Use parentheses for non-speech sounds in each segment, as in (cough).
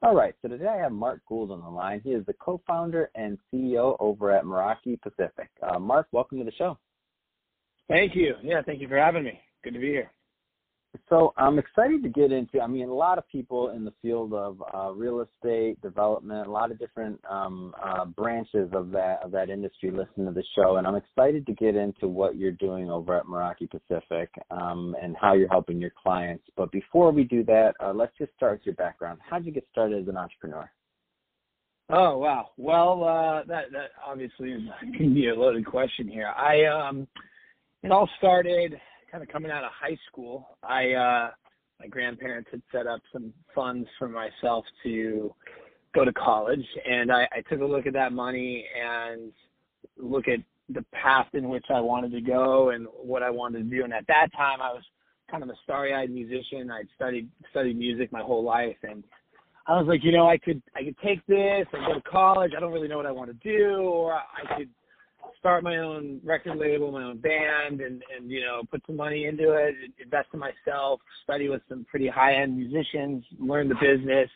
All right, so today I have Marc Gould on the line. He is the co-founder and CEO over at Meraki Pacific. Uh, Marc, welcome to the show. Thank you. Yeah, thank you for having me. Good to be here. So I'm excited to get into. I mean, a lot of people in the field of uh, real estate development, a lot of different um, uh, branches of that of that industry listen to the show, and I'm excited to get into what you're doing over at Meraki Pacific um, and how you're helping your clients. But before we do that, uh, let's just start with your background. How did you get started as an entrepreneur? Oh wow. Well, uh, that that obviously is (laughs) can be a loaded question here. I um, it all started kind of coming out of high school, I uh, my grandparents had set up some funds for myself to go to college, and I, I took a look at that money and look at the path in which I wanted to go and what I wanted to do. And at that time, I was kind of a starry-eyed musician. I'd studied studied music my whole life, and I was like, you know, I could I could take this and go to college. I don't really know what I want to do, or I could start my own record label, my own band, and and you know put some money into it, invest in myself, study with some pretty high end musicians, learn the business,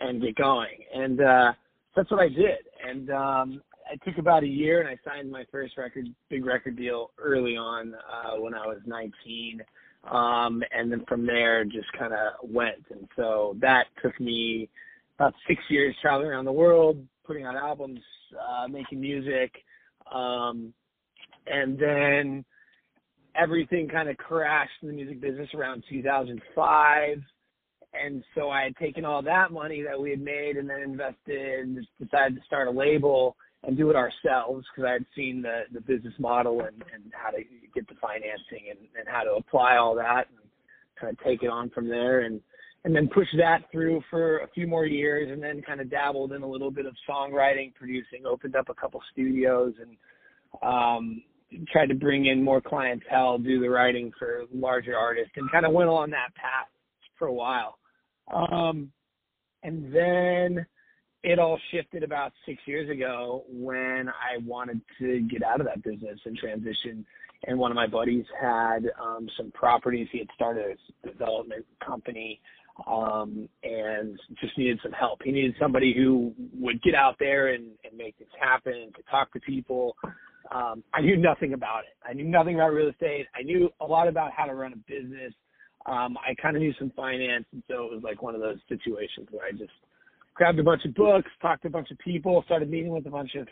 and get going. And uh, that's what I did. And um, it took about a year, and I signed my first record, big record deal early on uh, when I was 19. Um, and then from there, just kind of went. And so that took me about six years traveling around the world, putting out albums, uh, making music um, and then everything kind of crashed in the music business around 2005. And so I had taken all that money that we had made and then invested, decided to start a label and do it ourselves because I had seen the, the business model and, and how to get the financing and, and how to apply all that and kind of take it on from there. And and then pushed that through for a few more years and then kind of dabbled in a little bit of songwriting, producing, opened up a couple studios and um, tried to bring in more clientele, do the writing for larger artists and kind of went along that path for a while. Um, and then it all shifted about six years ago when I wanted to get out of that business and transition. And one of my buddies had um, some properties. He had started a development company um, and just needed some help. He needed somebody who would get out there and, and make this happen, to talk to people. Um, I knew nothing about it. I knew nothing about real estate. I knew a lot about how to run a business. Um, I kind of knew some finance, and so it was like one of those situations where I just grabbed a bunch of books, talked to a bunch of people, started meeting with a bunch of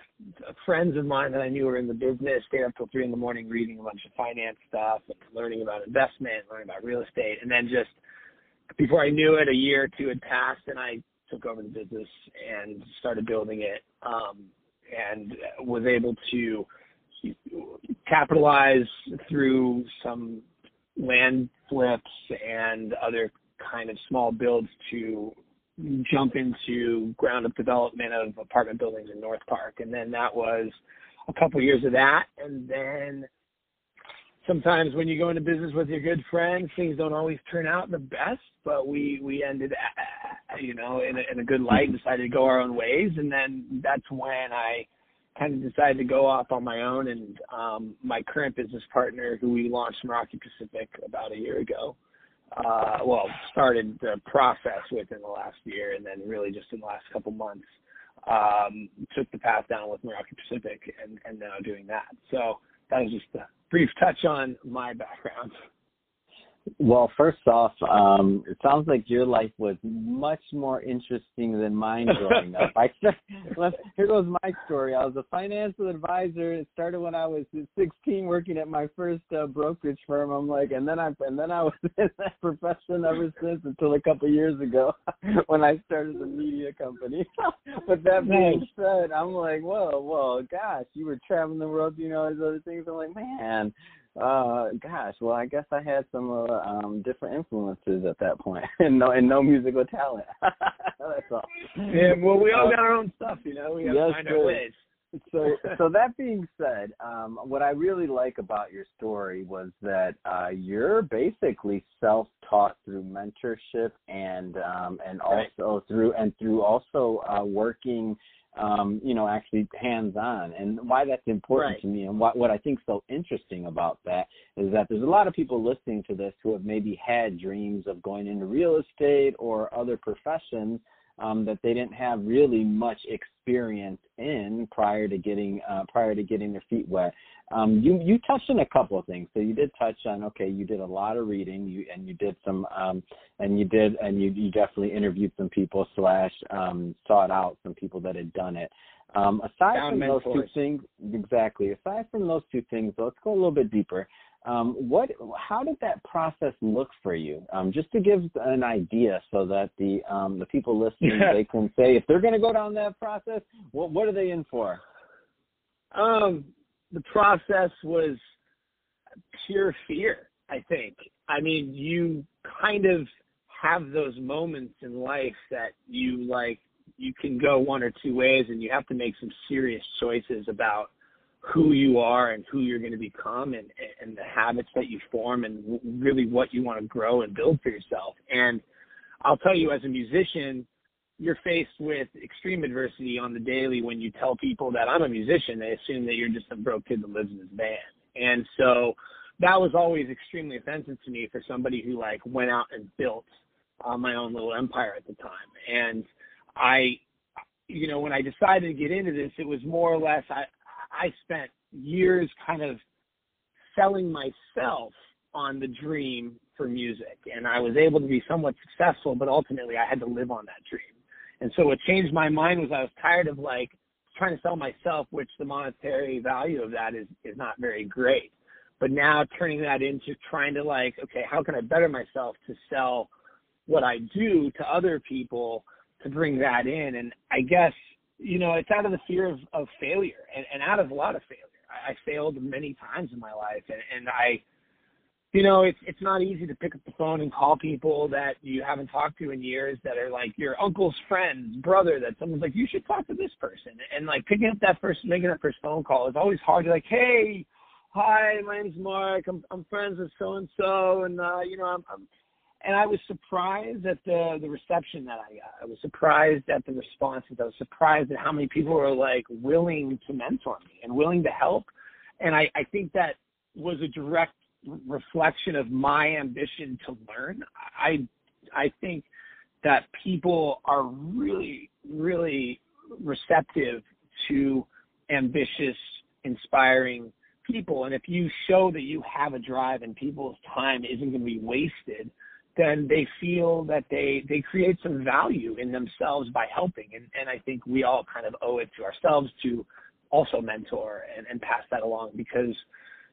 friends of mine that I knew were in the business, stayed up till three in the morning reading a bunch of finance stuff, and learning about investment, learning about real estate, and then just – before I knew it, a year or two had passed, and I took over the business and started building it, um, and was able to capitalize through some land flips and other kind of small builds to jump into ground up development of apartment buildings in North Park. And then that was a couple years of that. And then sometimes when you go into business with your good friends, things don't always turn out the best. But we we ended, you know, in a, in a good light, and decided to go our own ways, and then that's when I kind of decided to go off on my own. And um, my current business partner, who we launched Meraki Pacific about a year ago, uh, well, started the process within the last year, and then really just in the last couple months, um, took the path down with Meraki Pacific, and and now doing that. So that was just a brief touch on my background. Well, first off, um, it sounds like your life was much more interesting than mine growing up. I (laughs) (laughs) here goes my story. I was a financial advisor. It started when I was 16, working at my first uh, brokerage firm. I'm like, and then I and then I was (laughs) in that profession ever since until a couple of years ago when I started the media company. but that being said, I'm like, whoa, whoa, gosh, you were traveling the world, you know, these other things. I'm like, man Uh, gosh, well, I guess I had some uh, um different influences at that point, (laughs) and no, and no musical talent. (laughs) That's all. Yeah, well, we all got our own stuff, you know. We got to find our ways. so (laughs) so that being said, um, what I really like about your story was that uh, you're basically self-taught through mentorship and um, and Right. also through and through also uh, working, um, you know, actually hands-on. And why that's important Right. to me, and what what I think so interesting about that is that there's a lot of people listening to this who have maybe had dreams of going into real estate or other professions um, that they didn't have really much experience in prior to getting uh, prior to getting their feet wet. Um, you you touched on a couple of things. So you did touch on okay, you did a lot of reading, you and you did some um, and you did and you you definitely interviewed some people slash um, sought out some people that had done it. Um, aside from those two things, exactly. Aside from those two things, let's go a little bit deeper. Um, what, how did that process look for you? Um, just to give an idea, so that the um, the people listening Yeah. they can say if they're going to go down that process, what what are they in for? Um, the process was pure fear, I think. I mean, you kind of have those moments in life that you like you can go one or two ways and you have to make some serious choices about who you are and who you're going to become and and the habits that you form and really what you want to grow and build for yourself. And I'll tell you as a musician, you're faced with extreme adversity on the daily when you tell people that I'm a musician, they assume that you're just a broke kid that lives in his van. And so that was always extremely offensive to me for somebody who like went out and built uh, my own little empire at the time. And I, you know, when I decided to get into this, it was more or less I I spent years kind of selling myself on the dream for music, and I was able to be somewhat successful, but ultimately I had to live on that dream. And so what changed my mind was I was tired of like trying to sell myself, which the monetary value of that is is not very great. But now turning that into trying to like, okay, how can I better myself to sell what I do to other people to bring that in? And I guess, you know, it's out of the fear of, of failure and, and out of a lot of failure. I, I failed many times in my life and, and I you know, it's it's not easy to pick up the phone and call people that you haven't talked to in years that are like your uncle's friend's brother that someone's like, you should talk to this person. And like picking up that first making that first phone call is always hard. You're like, Hey, hi, my name's Marc. I'm I'm friends with so and so and uh, you know, I'm, I'm and I was surprised at the the reception that I got. I was surprised at the responses. I was surprised at how many people were like willing to mentor me and willing to help. And I, I think that was a direct reflection of my ambition to learn. I I think that people are really really receptive to ambitious, inspiring people and if you show that you have a drive and people's time isn't going to be wasted, then they feel that they they create some value in themselves by helping. And and I think we all kind of owe it to ourselves to also mentor and, and pass that along because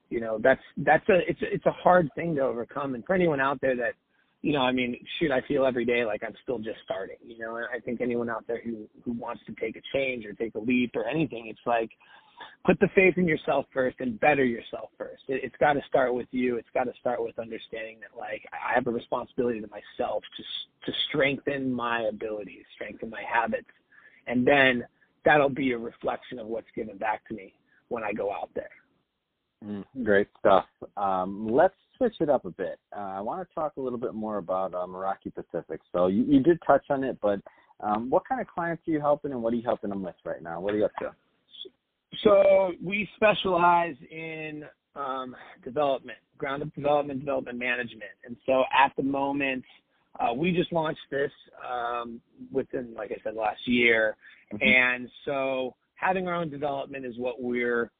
you know that's that's a it's it's a hard thing to overcome. And for anyone out there that you know i mean shoot i feel every day like i'm still just starting you know and i think anyone out there who who wants to take a change or take a leap or anything it's like put the faith in yourself first and better yourself first it, it's got to start with you it's got to start with understanding that like i have a responsibility to myself to to strengthen my abilities strengthen my habits and then that'll be a reflection of what's given back to me when i go out there Mm, great stuff. Um, let's switch it up a bit. Uh, I want to talk a little bit more about uh, Meraki Pacific. So you, you did touch on it, but um, what kind of clients are you helping, and what are you helping them with right now? What are you up to? So we specialize in um, development, ground up development, development management. And so at the moment, uh, we just launched this um, within, like I said, last year. Mhm. And so having our own development is what we're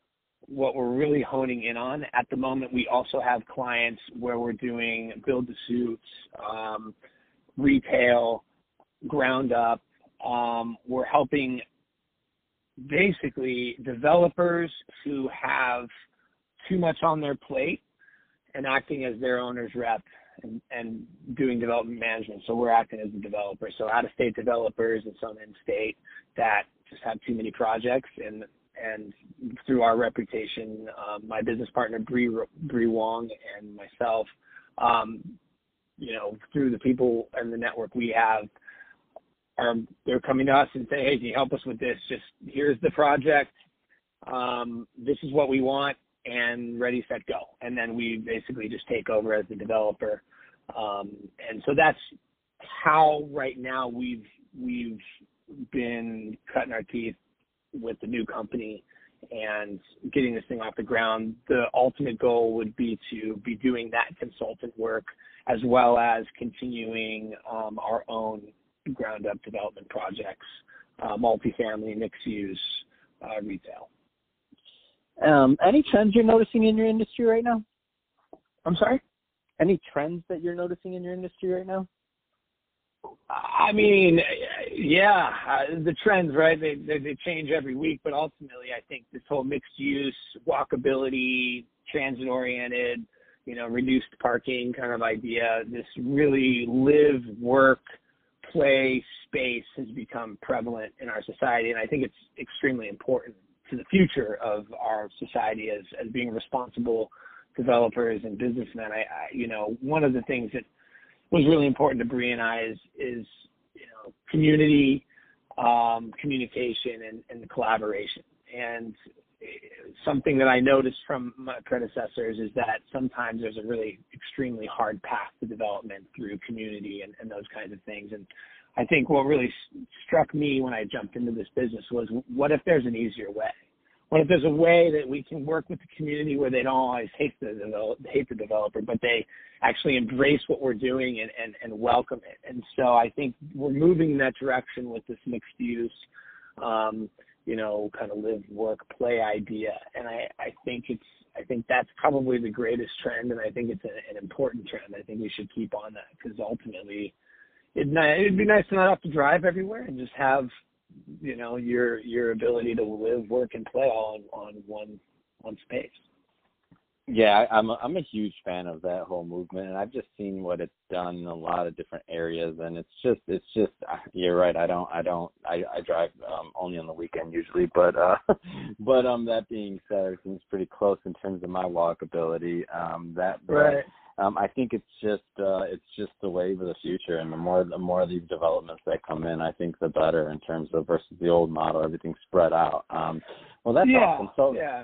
what we're really honing in on. At the moment, we also have clients where we're doing build to suits, um, retail, ground up. Um, we're helping basically developers who have too much on their plate and acting as their owner's rep and, and doing development management. So we're acting as a developer. So out of state developers and some in state that just have too many projects and and through our reputation, um, my business partner Bree Bree Wong and myself, um, you know, through the people and the network we have, are they're coming to us and say, hey, can you help us with this? Just here's the project. Um, this is what we want, and ready, set, go. And then we basically just take over as the developer. Um, and so that's how right now we've we've been cutting our teeth with the new company and getting this thing off the ground. The ultimate goal would be to be doing that consultant work as well as continuing um, our own ground up development projects, uh, multifamily, mixed use, uh, retail. Um, any trends you're noticing in your industry right now? I'm sorry? Any trends that you're noticing in your industry right now? I mean, yeah, uh, the trends, right? They, they they change every week, but ultimately, I think this whole mixed use, walkability, transit oriented, you know, reduced parking kind of idea, this really live, work, play space has become prevalent in our society, and I think it's extremely important to the future of our society as as being responsible developers and businessmen. I, I you know, one of the things that was really important to Bree and I is is you know community, um, communication, and, and collaboration. And something that I noticed from my predecessors is that sometimes there's a really extremely hard path to development through community and, and those kinds of things. And I think what really struck me when I jumped into this business was what if there's an easier way? what if there's a way that we can work with the community where they don't always hate the hate the developer, but they actually embrace what we're doing and, and, and welcome it. And so I think we're moving in that direction with this mixed use, um, you know, kind of live, work, play idea. And I, I think it's I think that's probably the greatest trend, and I think it's a, an important trend. I think we should keep on that because ultimately, it'd, it'd be nice to not have to drive everywhere and just have you know your your ability to live, work, and play all on, on one one space. Yeah, I'm a, I'm a huge fan of that whole movement, and I've just seen what it's done in a lot of different areas, and it's just it's just uh, you're right. I don't I don't I I drive um, only on the weekend usually, but uh, (laughs) but um that being said, everything's pretty close in terms of my walkability. Um, that right um, I think it's just uh, it's just the wave of the future, and the more the more of these developments that come in, I think the better in terms of versus the old model, everything spread out. Um, well, that's yeah, awesome. So yeah.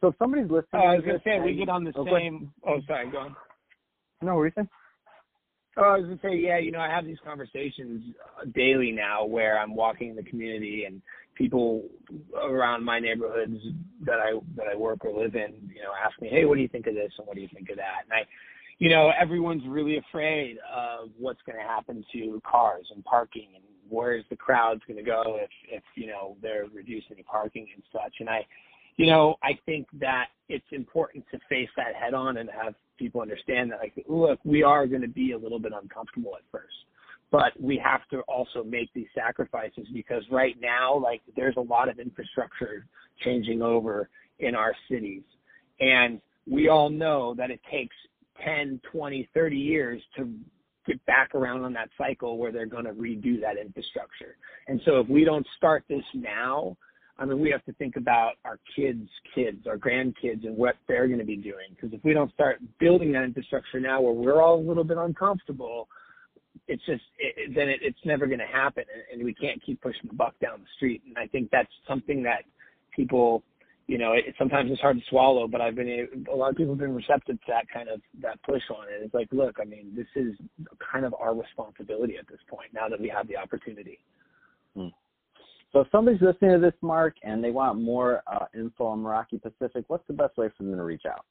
So if somebody's listening, uh, I was gonna say we get on the oh, same. Oh, sorry, go on. No, what were you saying? Oh, I was gonna say, yeah, you know, I have these conversations daily now where I'm walking in the community and people around my neighborhoods that I that I work or live in, you know, ask me, hey, what do you think of this and what do you think of that? And I, you know, everyone's really afraid of what's going to happen to cars and parking and where's the crowds going to go if if you know they're reducing the parking and such. And I, you know, I think that it's important to face that head on and have people understand that, like, look, we are going to be a little bit uncomfortable at first but we have to also make these sacrifices because right now like there's a lot of infrastructure changing over in our cities. And we all know that it takes 10 20 30 years to get back around on that cycle where they're going to redo that infrastructure. And so if we don't start this now I mean, we have to think about our kids' kids, our grandkids, and what they're going to be doing. Because if we don't start building that infrastructure now, where we're all a little bit uncomfortable, it's just it, then it, it's never going to happen, and, and we can't keep pushing the buck down the street. And I think that's something that people, you know, it, sometimes it's hard to swallow. But I've been a lot of people have been receptive to that kind of that push on it. It's like, look, I mean, this is kind of our responsibility at this point now that we have the opportunity. Hmm. So if somebody's listening to this, Marc, and they want more uh, info on Meraki Pacific, what's the best way for them to reach out?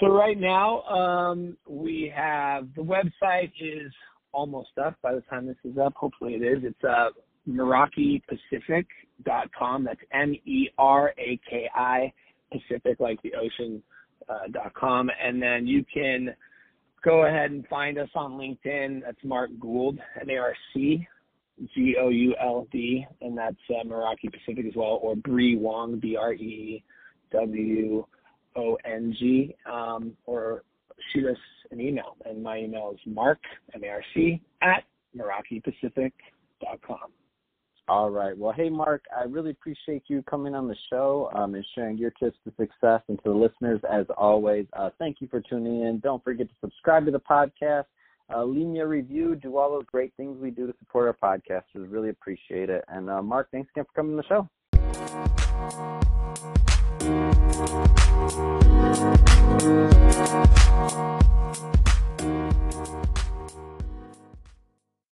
So right now, um, we have the website is almost up by the time this is up. Hopefully it is. It's uh, MerakiPacific.com. That's M-E-R-A-K-I Pacific, like the ocean, uh, dot com. And then you can go ahead and find us on LinkedIn. That's Marc Gould, M-A-R-C G O U L D, and that's uh, Meraki Pacific as well, or Bree Wong, B R E W O N G, um, or shoot us an email. And my email is marc, M A R C, at MerakiPacific.com. All right. Well, hey, Marc, I really appreciate you coming on the show um, and sharing your tips to success. And to the listeners, as always, uh, thank you for tuning in. Don't forget to subscribe to the podcast, uh, leave me a review, do all those great things we do to support our podcasters. Really appreciate it. And uh, Marc, thanks again for coming to the show.